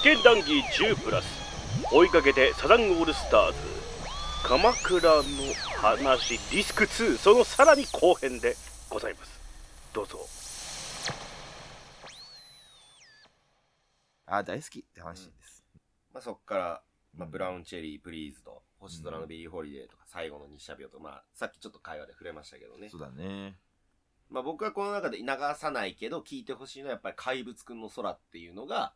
試験談義10プラス。追いかけてサザンオールスターズ。鎌倉の話ディスク2そのさらに後編でございます。どうぞ。あ大好きって話です、まあ、そっから、まあ、ブラウンチェリー、プリーズと、星空のビリー・ホリデーとか、最後の日射病とか、まあ、さっきちょっと会話で触れましたけどね。そ。うだね。まあ、僕はこの中で流さないけど、聞いてほしいのはやっぱり怪物くんの空っていうのが、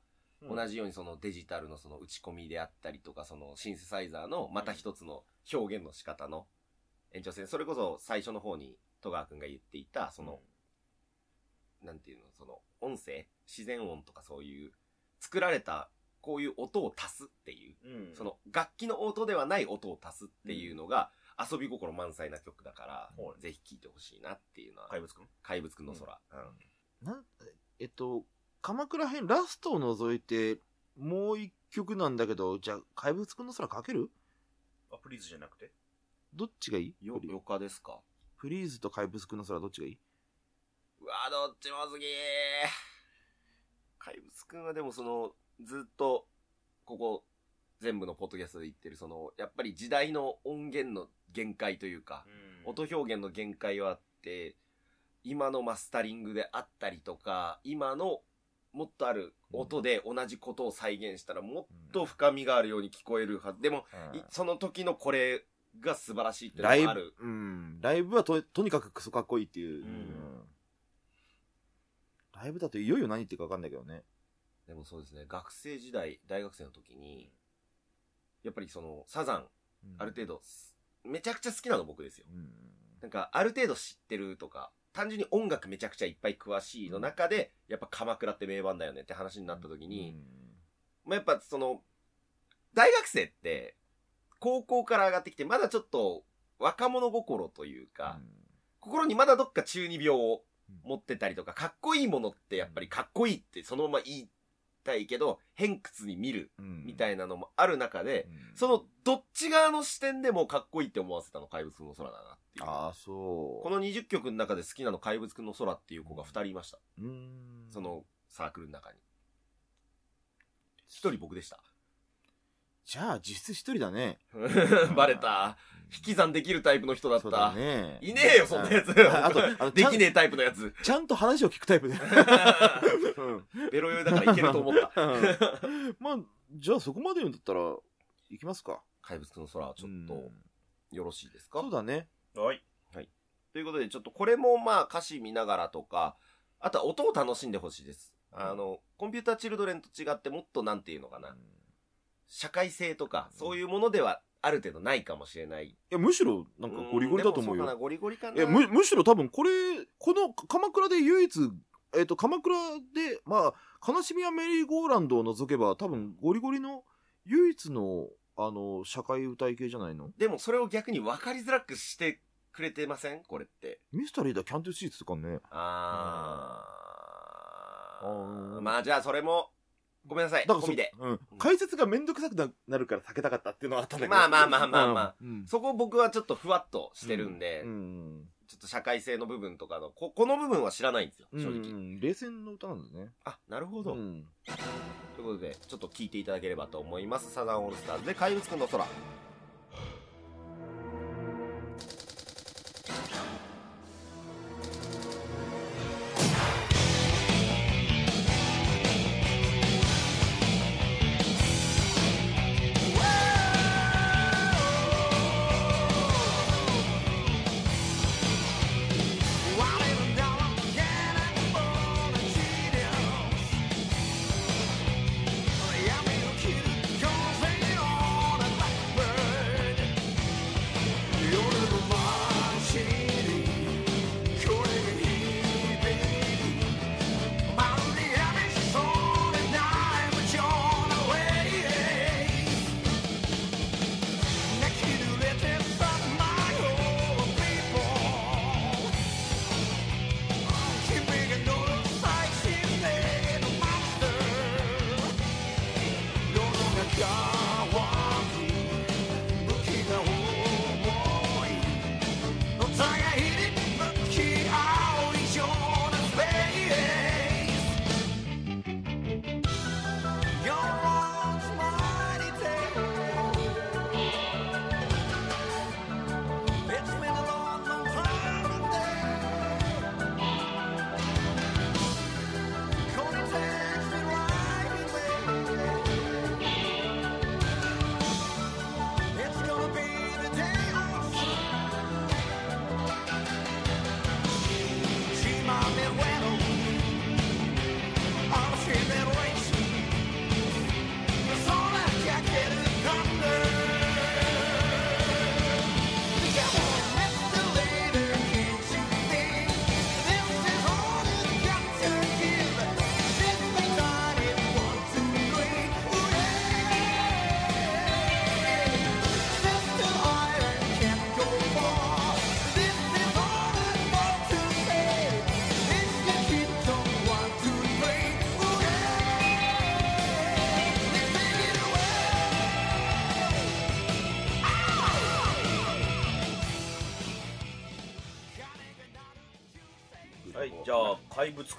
うん。同じようにそのデジタルのその打ち込みであったりとか、そのシンセサイザーのまた一つの表現の仕方の延長線。それこそ最初の方に戸川くんが言っていた、その、なんていうの、その音声、自然音とかそういう、作られたこういう音を足すっていう、うん。その楽器の音ではない音を足すっていうのが、遊び心満載な曲だから、はいぜひ聴いてほしいなっていうのは、怪物くん？怪物くんの空。うん。なんえっと鎌倉編ラストを除いてもう一曲なんだけどじゃあ怪物くんの空かける？あプリーズじゃなくて？どっちがいい？よ、よかですか。フリーズと怪物くんの空どっちがいい？うわどっちも好き怪物くんはでもその、ずっと、ここ、全部のポッドキャストで言ってる、その、やっぱり時代の音源の限界というか、音表現の限界はあって、今のマスタリングであったりとか、今のもっとある音で同じことを再現したらもっと深みがあるように聞こえるはず。でも、いその時のこれが素晴らしいっていうライブのがある。うん。ライブはととにかくクソかっこいいっていう、うん。うん。ライブだといよいよ何言ってるか分かんないけどね。でもそうですね、学生時代、大学生の時に、やっぱりその、サザン、ある程度、めちゃくちゃ好きなの僕ですよ。うん。なんか、ある程度知ってるとか、単純に音楽めちゃくちゃいっぱい詳しいの中で、やっぱ鎌倉って名盤だよねって話になった時に、まあ、やっぱその、大学生って、高校から上がってきて、まだちょっと若者心というか、心にまだどっか中二病を持ってたりとか、かっこいいものってやっぱりかっこいいってそのまま言いたいけど、偏屈に見るみたいいなのもある中で、そのどっち側の視点でもかっこいいって思わせたの怪物くんの空だなっていう。ああそうこの20曲の中で好きなの怪物くんの空っていう子が2人いました。うんそのサークルの中に。1人僕でした。じゃあ実質一人だね。バレた。引き算できるタイプの人だっそうた。だね。いねえよ、そんなやつ。ああとあの できねえタイプのやつ。ちゃんと話を聞くタイプで ベロ酔いだからいけると思った。うん。まあじゃあそこまで言うんだったら行きますか。怪物くんの空はちょっうん。とよろしいですか？そうだね。はい。ということで、ちょっとこれもまあ歌詞見ながらとか、あとは音を楽しんでほしいです。あの、コンピューターチルドレンと違ってもっとなんていうのかな、社会性とか、そういうものではある程度ないかもしれない。いやむしろなんかゴリゴリだと思うよんでもそかな、ゴリゴリかな。いやむむしろ多分これこの鎌倉で唯一えっ、と鎌倉でまあ悲しみはメリーゴーランドを除けば多分ゴリゴリの唯一のあの社会歌い系じゃないの？でもそれを逆に分かりづらくしてくれてません？これって。ミスタリーだキャントゥシーツとかねああーー。まあじゃあそれも、ごめんなさい。だからそ込みで。うん、解説がめんどくさくななるから避けたかったっていうのはあったんだけどまあまあまあまあまあうんそこ僕はちょっとふわっとしてるんで、うんちょっと社会性の部分とかの、ここの部分は知らないんですよ、うん正直。うん冷戦の歌なんだねあ、なるほど。うんということで、ちょっと聞いていただければと思います。サザンオールスターズで怪物くんの空。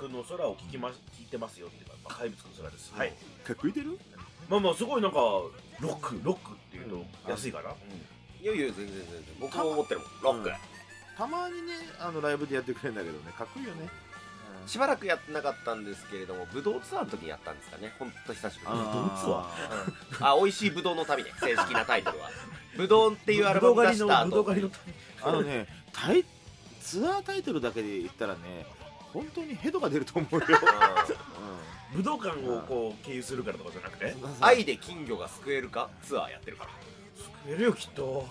物くんの空を聞きま聞いてますよっていうか、まあ、怪物くんの空ですはいかっこいいてる？まあまあすごいなんかロックロックっていうと安いかな、いやいや、全然全然。僕も思ってるもん。ロック。たまにねあのライブでやってくれるんだけどねかっこいいよねしばらくやってなかったんですけれども、ブドウツアーの時にやったんですかね。ほんと久しぶりに。あーブドウツアあ、美味しいブドウの旅ね。正式なタイトルは。ブドウっていうアルバム出した後ぶどう狩りのあのねタイツアータイトルだけで言ったらね本当にヘドが出ると思うよ、うん。武道館をこう経由するからとかじゃなくて？うん、愛で金魚が救えるか？ツアーやってるから。やるよきっと。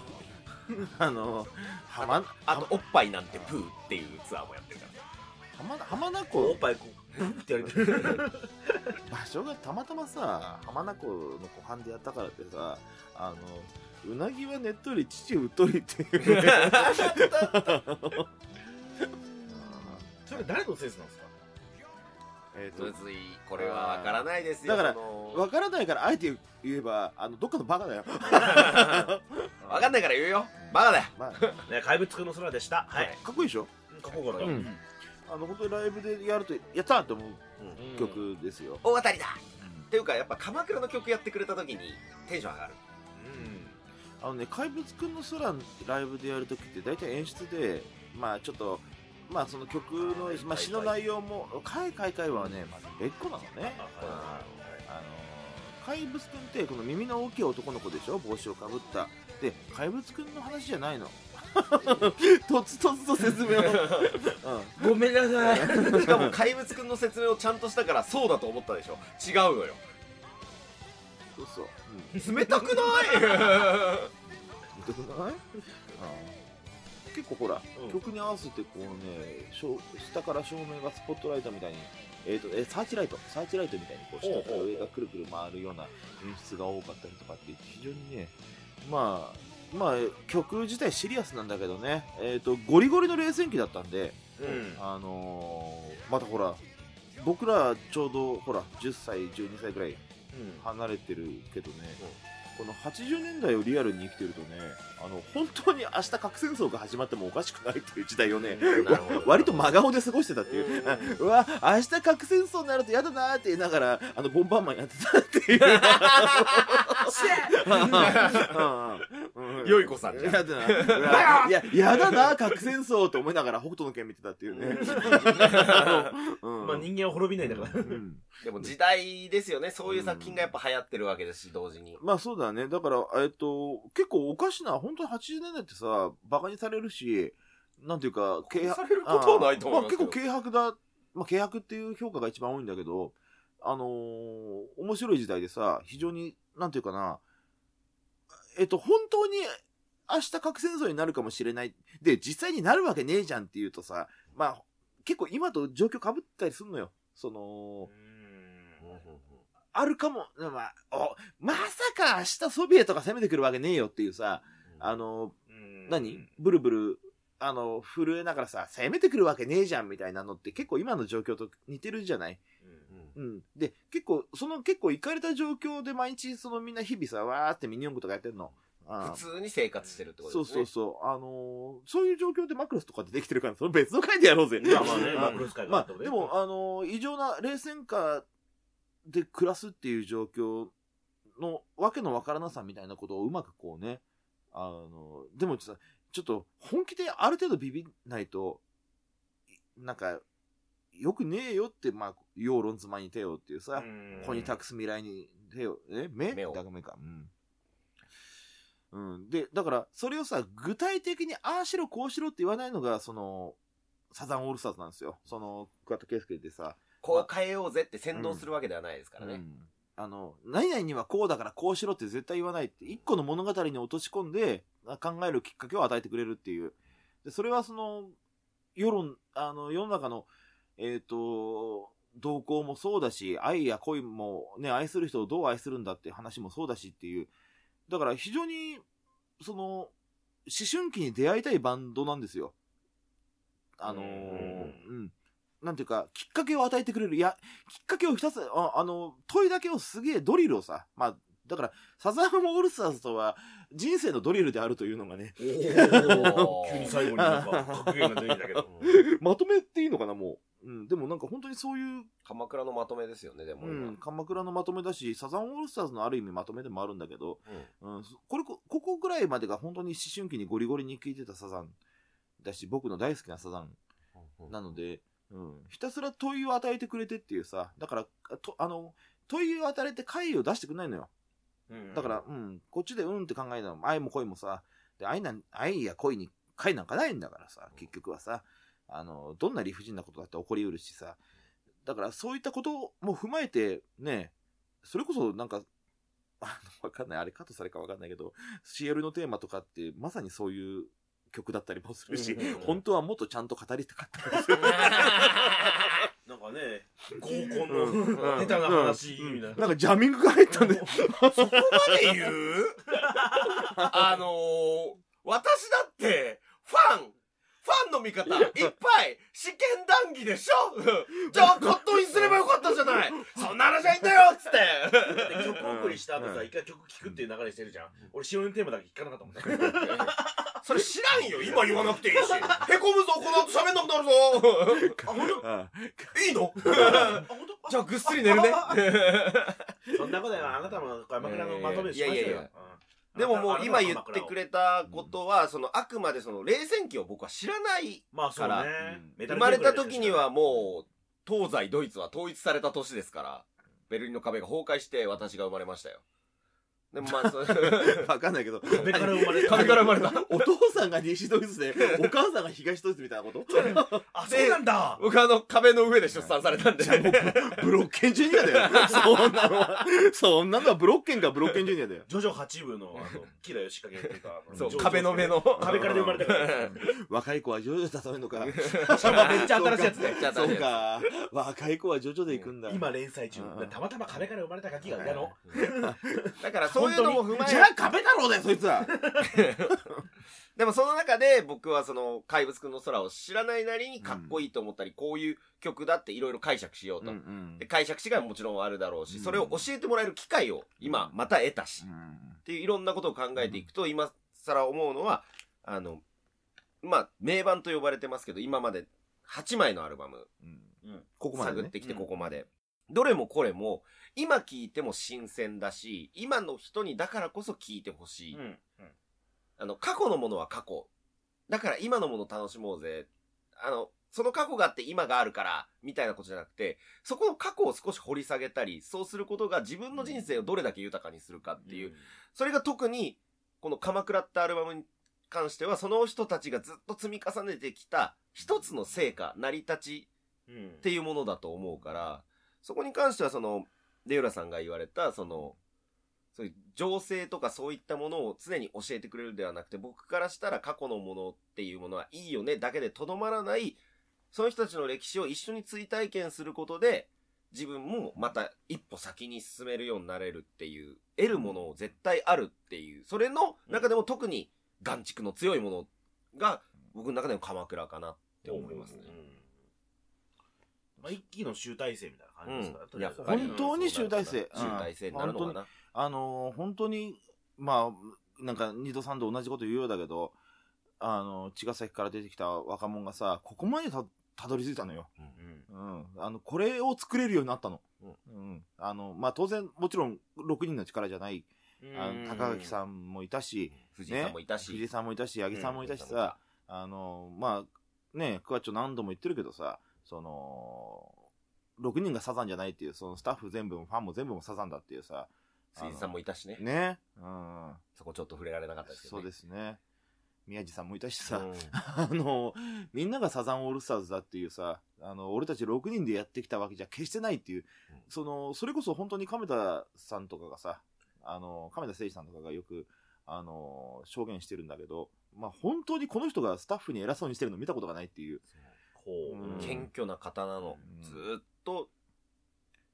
あの浜あと、おっぱいなんてプーっていうツアーもやってるから。浜浜名お湖っぱいこうブンってやれてる。場所がたまたまさ浜名湖の湖畔でやったからってさあのうなぎはねっとり父うっとりっていうね それ誰のセンスなんですか？えーとむずい。これはわからないですよ。だからわからないからあえて言えばあのどっかのバカだよ。わかんないから言うよ。バカだよ。まあ。ね怪物くんの空でした。はい。かっこいいでしょ？かっこよかった、うん。あの本当にライブでやるとやったーって思う曲ですよ、大当たりだ。っていうか、やっぱ鎌倉の曲やってくれた時にテンション上がる。あのね怪物くんの空ライブでやるときって大体演出でまあちょっとまあその曲の、まあ、詩の内容も「かいかいかい」はねまず別個なのね。怪物くんってこの耳の大きい男の子でしょ？帽子をかぶった。で怪物くんの話じゃないの。とつとつと説明を、うん。ごめんなさい。しかも怪物くんの説明をちゃんとしたからそうだと思ったでしょ？違うのよ。そうそう、うん、冷たくない？見たくない？結構ほら、うん。曲に合わせてこうねしょ下から照明がスポットライトみたいにえー、とえサーチライトサーチライトみたいにこう下から上がくるくる回るような演出が多かったりとかって非常にねまあまあ曲自体シリアスなんだけどねえっ、とゴリゴリの冷戦期だったんでうん。あのーまたほら僕らちょうどほら10歳12歳ぐらい離れてるけどね、この80年代をリアルに生きてるとねあの本当に明日核戦争が始まってもおかしくないっていう時代をね、割と真顔で過ごしてたっていう、あうわ明日核戦争になると嫌だなーって言いながらあのボンバーマンやってたっていう よい子さんじゃん。や だなうわいややだな核戦争って思いながら北斗の拳見てたっていうね、まあ人間は滅びないんだから。うん。でも時代ですよね。そういう作品がやっぱ流行ってるわけですし同時に。まあそうだね。だから、えっと、結構おかしな、本当に80年代ってさ、バカにされるし、なんていうか、軽されることはないと思いまあ結構軽薄だ、まあ軽薄っていう評価が一番多いんだけど、あのー面白い時代でさ、非常に、なんていうかな、えっと、本当に明日核戦争になるかもしれない。で、実際になるわけねえじゃんっていうとさ、まあ、結構今と状況被ったりすんのよ。その、あるかも、まあ、お、まさか明日ソビエトが攻めてくるわけねえよっていうさ、あの、何？ブルブル、あの、震えながらさ、攻めてくるわけねえじゃんみたいなのって結構今の状況と似てるじゃない？うん。で、結構、その結構行かれた状況で毎日そのみんな日々さ、わーってミニ四駆とかやってんの？あ普通に生活してるってこそうとですねそうそう。あのーそういう状況でマクロスとかってできてるから、その別の回でやろうぜ。まあまあね うんマクロスまあ、でも、あのー異常な冷戦下で暮らすっていう状況のわけのわからなさみたいなことをうまくこうね、あのーでもさ、ちょっと本気である程度ビビんないと、なんか、よくねえよって、まあ、世論妻に手をっていうさ、子に託す未来に手を、え目？目を目か。うん。うん。で、だから、それをさ、具体的に、ああしろ、こうしろって言わないのが、その、サザンオールスターズなんですよ。その、桑田佳祐でさ、こう変えようぜって先導するわけではないですからね、うんあの、何々にはこうだからこうしろって絶対言わないって、一個の物語に落とし込んで、あ考えるきっかけを与えてくれるっていう。で、それはその、世論、あの、世の中の、えっ、と、動向もそうだし、愛や恋もね、愛する人をどう愛するんだって話もそうだしっていう。だから非常に、その、思春期に出会いたいバンドなんですよ。あのーうん。なんていうか、きっかけを与えてくれる。いや、きっかけを一つ、ああの、問いだけをすげえドリルをさ、まあ、だから、サザンオールスターズとは人生のドリルであるというのがね、急に最後になんか格言が出てきたけどまとめっていいのかな、もう。うん、でもなんか本当にそういう、鎌倉のまとめですよね、でもう今。ん、鎌倉のまとめだし、サザンオールスターズのある意味まとめでもあるんだけど、うん、そこれこ、ここぐらいまでが本当に思春期にゴリゴリに聴いてたサザンだし、僕の大好きなサザンうんなので、うん、ひたすら問いを与えてくれてっていうさ、だから、とあの、問いを与えて解を出してくんないのよ。だから、うん、こっちでうんって考えたの愛も恋もさ、で愛なん愛や恋に解なんかないんだからさ、結局はさ、あの、どんな理不尽なことだって起こりうるしさ、だからそういったことも踏まえて、ね、それこそなんか、あの、わかんない、あれカットされるかわかんないけど、CL のテーマとかってまさにそういう曲だったりもするしうんうんうん、本当はもっとちゃんと語りたかったんですよ。なんかね、合コンうんのネタな話みたいな。なんかジャミングが入ったんで、そこまで言う？あのー、私だって、ファン、ファンの味方、いっぱい、試験談義でしょ？じゃあ、カットインすればよかったじゃない。そんな話はいいんだよっつって。で曲送りした後さ、うん。一回曲聴くっていう流れしてるじゃん。俺、塩のテーマだけ聞かなかったもんね。それ知らんよ。今言わなくていいし。へこむぞこの後喋んなくなるぞ。あ、ほんと？あいいの？じゃあ、ぐっすり寝るね。そんなことはあなたの鎌倉のまとめしましたよ。いやいやいや。でももう今言ってくれ。れたことは、そのあくまでその冷戦期を僕は知らない。まあそうから生まれた時にはもう、東西ドイツは統一された年ですから、ベルリンの壁が崩壊して私が生まれましたよ。でもまあ、そう わかんないけど、壁から生まれた。壁から生まれた。お父さんが西ドイツで、お母さんが東ドイツみたいなこと？あ、そうなんだ。僕あの壁の上で出産されたんで。ブロッケンジュニアだよ。そんなのは。そんなのはブロッケンかブロッケンジュニアだよ。ジョジョ八部の、あの、木田義景っていうか、壁の目の。壁からで生まれたから。若い子はジョジョで例えるのか。しかもめっちゃ新しいやつねめっちゃ新しいそうか。若い子はジョジョで行くんだ。今連載中うん。たまたま壁から生まれたガキがいたの。だからそういうのも踏まえじゃあ壁だろうね、そいつは。でもその中で僕はその怪物くんの空を知らないなりにかっこいいと思ったり、こういう曲だっていろいろ解釈しようと。で解釈しがもちろんあるだろうし、うんそれを教えてもらえる機会を今また得たし、っていういろんなことを考えていくと、今更思うのは、あの、まあ、名盤と呼ばれてますけど、今まで8枚のアルバムここまでね。探ってきてここまで。どれもこれも、今聴いても新鮮だし、今の人にだからこそ聴いてほしい。うん。あの、過去のものは過去。だから今のもの楽しもうぜ。あの、その過去があって今があるから、みたいなことじゃなくて、そこの過去を少し掘り下げたり、そうすることが自分の人生をどれだけ豊かにするかっていう、それが特に、この鎌倉ってアルバムに関しては、その人たちがずっと積み重ねてきた一つの成果、成り立ちうん。っていうものだと思うから、そこに関してはその、レウラさんが言われた、その、そういう情勢とかそういったものを常に教えてくれるではなくて、僕からしたら過去のものっていうものはいいよねだけでとどまらない、その人たちの歴史を一緒に追体験することで、自分もまた一歩先に進めるようになれるっていう、得るものを絶対あるっていう、それの中でも特に眼蓄の強いものが、僕の中でも鎌倉かなって思いますね。うんまあ、一期の集大成みたいな感じですから、うんとりあえ本当に集大成。集大成になるのかな。あのー本当に、まあ、なんか二度三度同じこと言うようだけど、あの、茅ヶ崎から出てきた若者がさ、ここまでたたどり着いたのよ。うんうん。あの、これを作れるようになったの。ううん。あの、まあ、当然、もちろん、6人の力じゃない、あの高垣ん。さんもいたし、藤井さんもいたし。藤井さんもいたし、八木さんもいたしさ、あの、まあ、ね、クワッチョ何度も言ってるけどさ、その、6人がサザンじゃないっていう、そのスタッフ全部もファンも全部もサザンだっていうさ、藤井さんもいたしね。ね。うん。そこちょっと触れられなかったですけどそうね。ですね。宮地さんもいたしさ、うんあの、みんながサザンオールスターズだっていうさ、あの、俺たち6人でやってきたわけじゃ決してないっていう、うんその、それこそ本当に亀田さんとかがさ、あの、亀田誠司さんとかがよく、あの、証言してるんだけど、まあ本当にこの人がスタッフに偉そうにしてるの見たことがないっていう。ほう。うん謙虚な方なの。うんずーっと、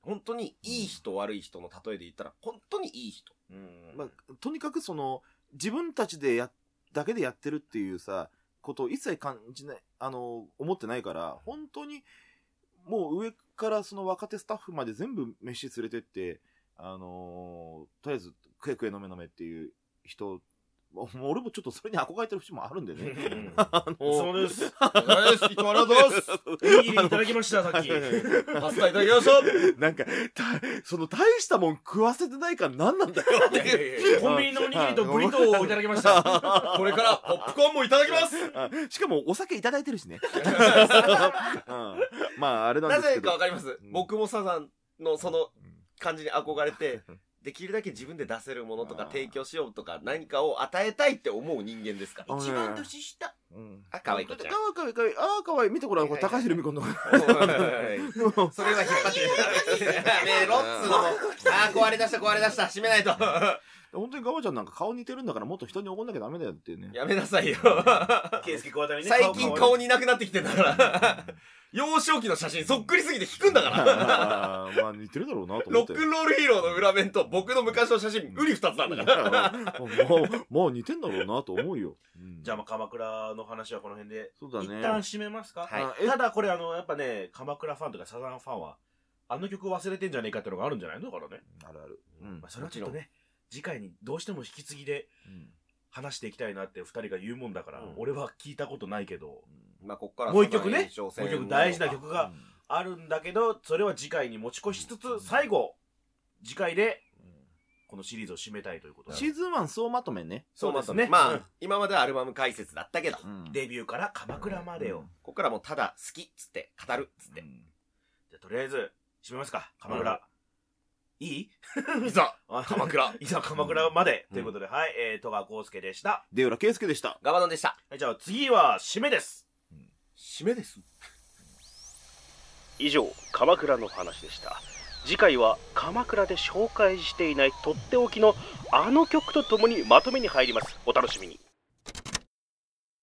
本当にいい人悪い人の例えで言ったら、本当にいい人。うん。まあ、とにかくその、自分たちでや、だけでやってるっていうさ、ことを一切感じない、あの、思ってないから、本当に、もう上からその若手スタッフまで全部飯連れてって、あのとりあえず食え食え飲め飲めっていう人俺もちょっとそれに憧れてる節もあるんでね。うんあそうの、です。ありがとうございます。いつもありがとうございます。おにぎりいただきました、さっき。パスタいただきました。なんか、たその大したもん食わせてないから何なんだよ。コンビニのおにぎりとブリトーをいただきました。これからポップコーンもいただきます。あしかもお酒いただいてるしね。うんまあ、あれなんなぜですけど。かわかりますうん。僕もサザンのその感じに憧れて、できるだけ自分で出せるものとか提供しようとか何かを与えたいって思う人間ですから。あ一番年下。うんあ、可愛いこちらか。わいいかわいいかわいい。ああ、かわいい。見てごらん。これ高橋留美子の。それは引っ張ってやめろっつうのも。あー、壊れ出した壊れ出した。閉めないと。本当にガバちゃんなんか顔似てるんだからもっと人に怒んなきゃダメだよっていうね。やめなさいよ。ケイスケ小渡りね。最近顔似なくなってきてんだから。幼少期の写真そっくりすぎて引くんだから。あ ーまあ似てるだろうなと思って。ロックンロールヒーローの裏面と僕の昔の写真、うり二つなんだから。もう、もう似てんだろうなと思うよ。うん。じゃあまあ鎌倉の話はこの辺で、そうだね。一旦締めますか、はい。あえ？ただこれあのやっぱね鎌倉ファンとかサザンファンはあの曲忘れてんじゃねえかっていうのがあるんじゃないの？だからね、あるある。うん。まあ、それはちょっとね次回にどうしても引き継ぎでうん。話していきたいなって二人が言うもんだから、うん。俺は聞いたことないけどまあ、こっからもう一曲ね。ももう一曲大事な曲があるんだけどそれは次回に持ち越しつつ最後次回でこのシリーズを締めたいということで。シーズン1総まとめね。そうですね。まあ、うん今まではアルバム解説だったけど、こうん。デビューから鎌倉までを、こからもうただ好きっつって、語るっつって。じゃあとりあえず締めますか。鎌倉、いい？いざ、あ鎌倉。いざ鎌倉まで、うんということで、はい、えー、戸川康介でした。出浦圭介でした。ガバノンでした。はい、じゃあ次は締めです。締めです。以上鎌倉の話でした。次回は鎌倉で紹介していないとっておきのあの曲とともにまとめに入ります。お楽しみに。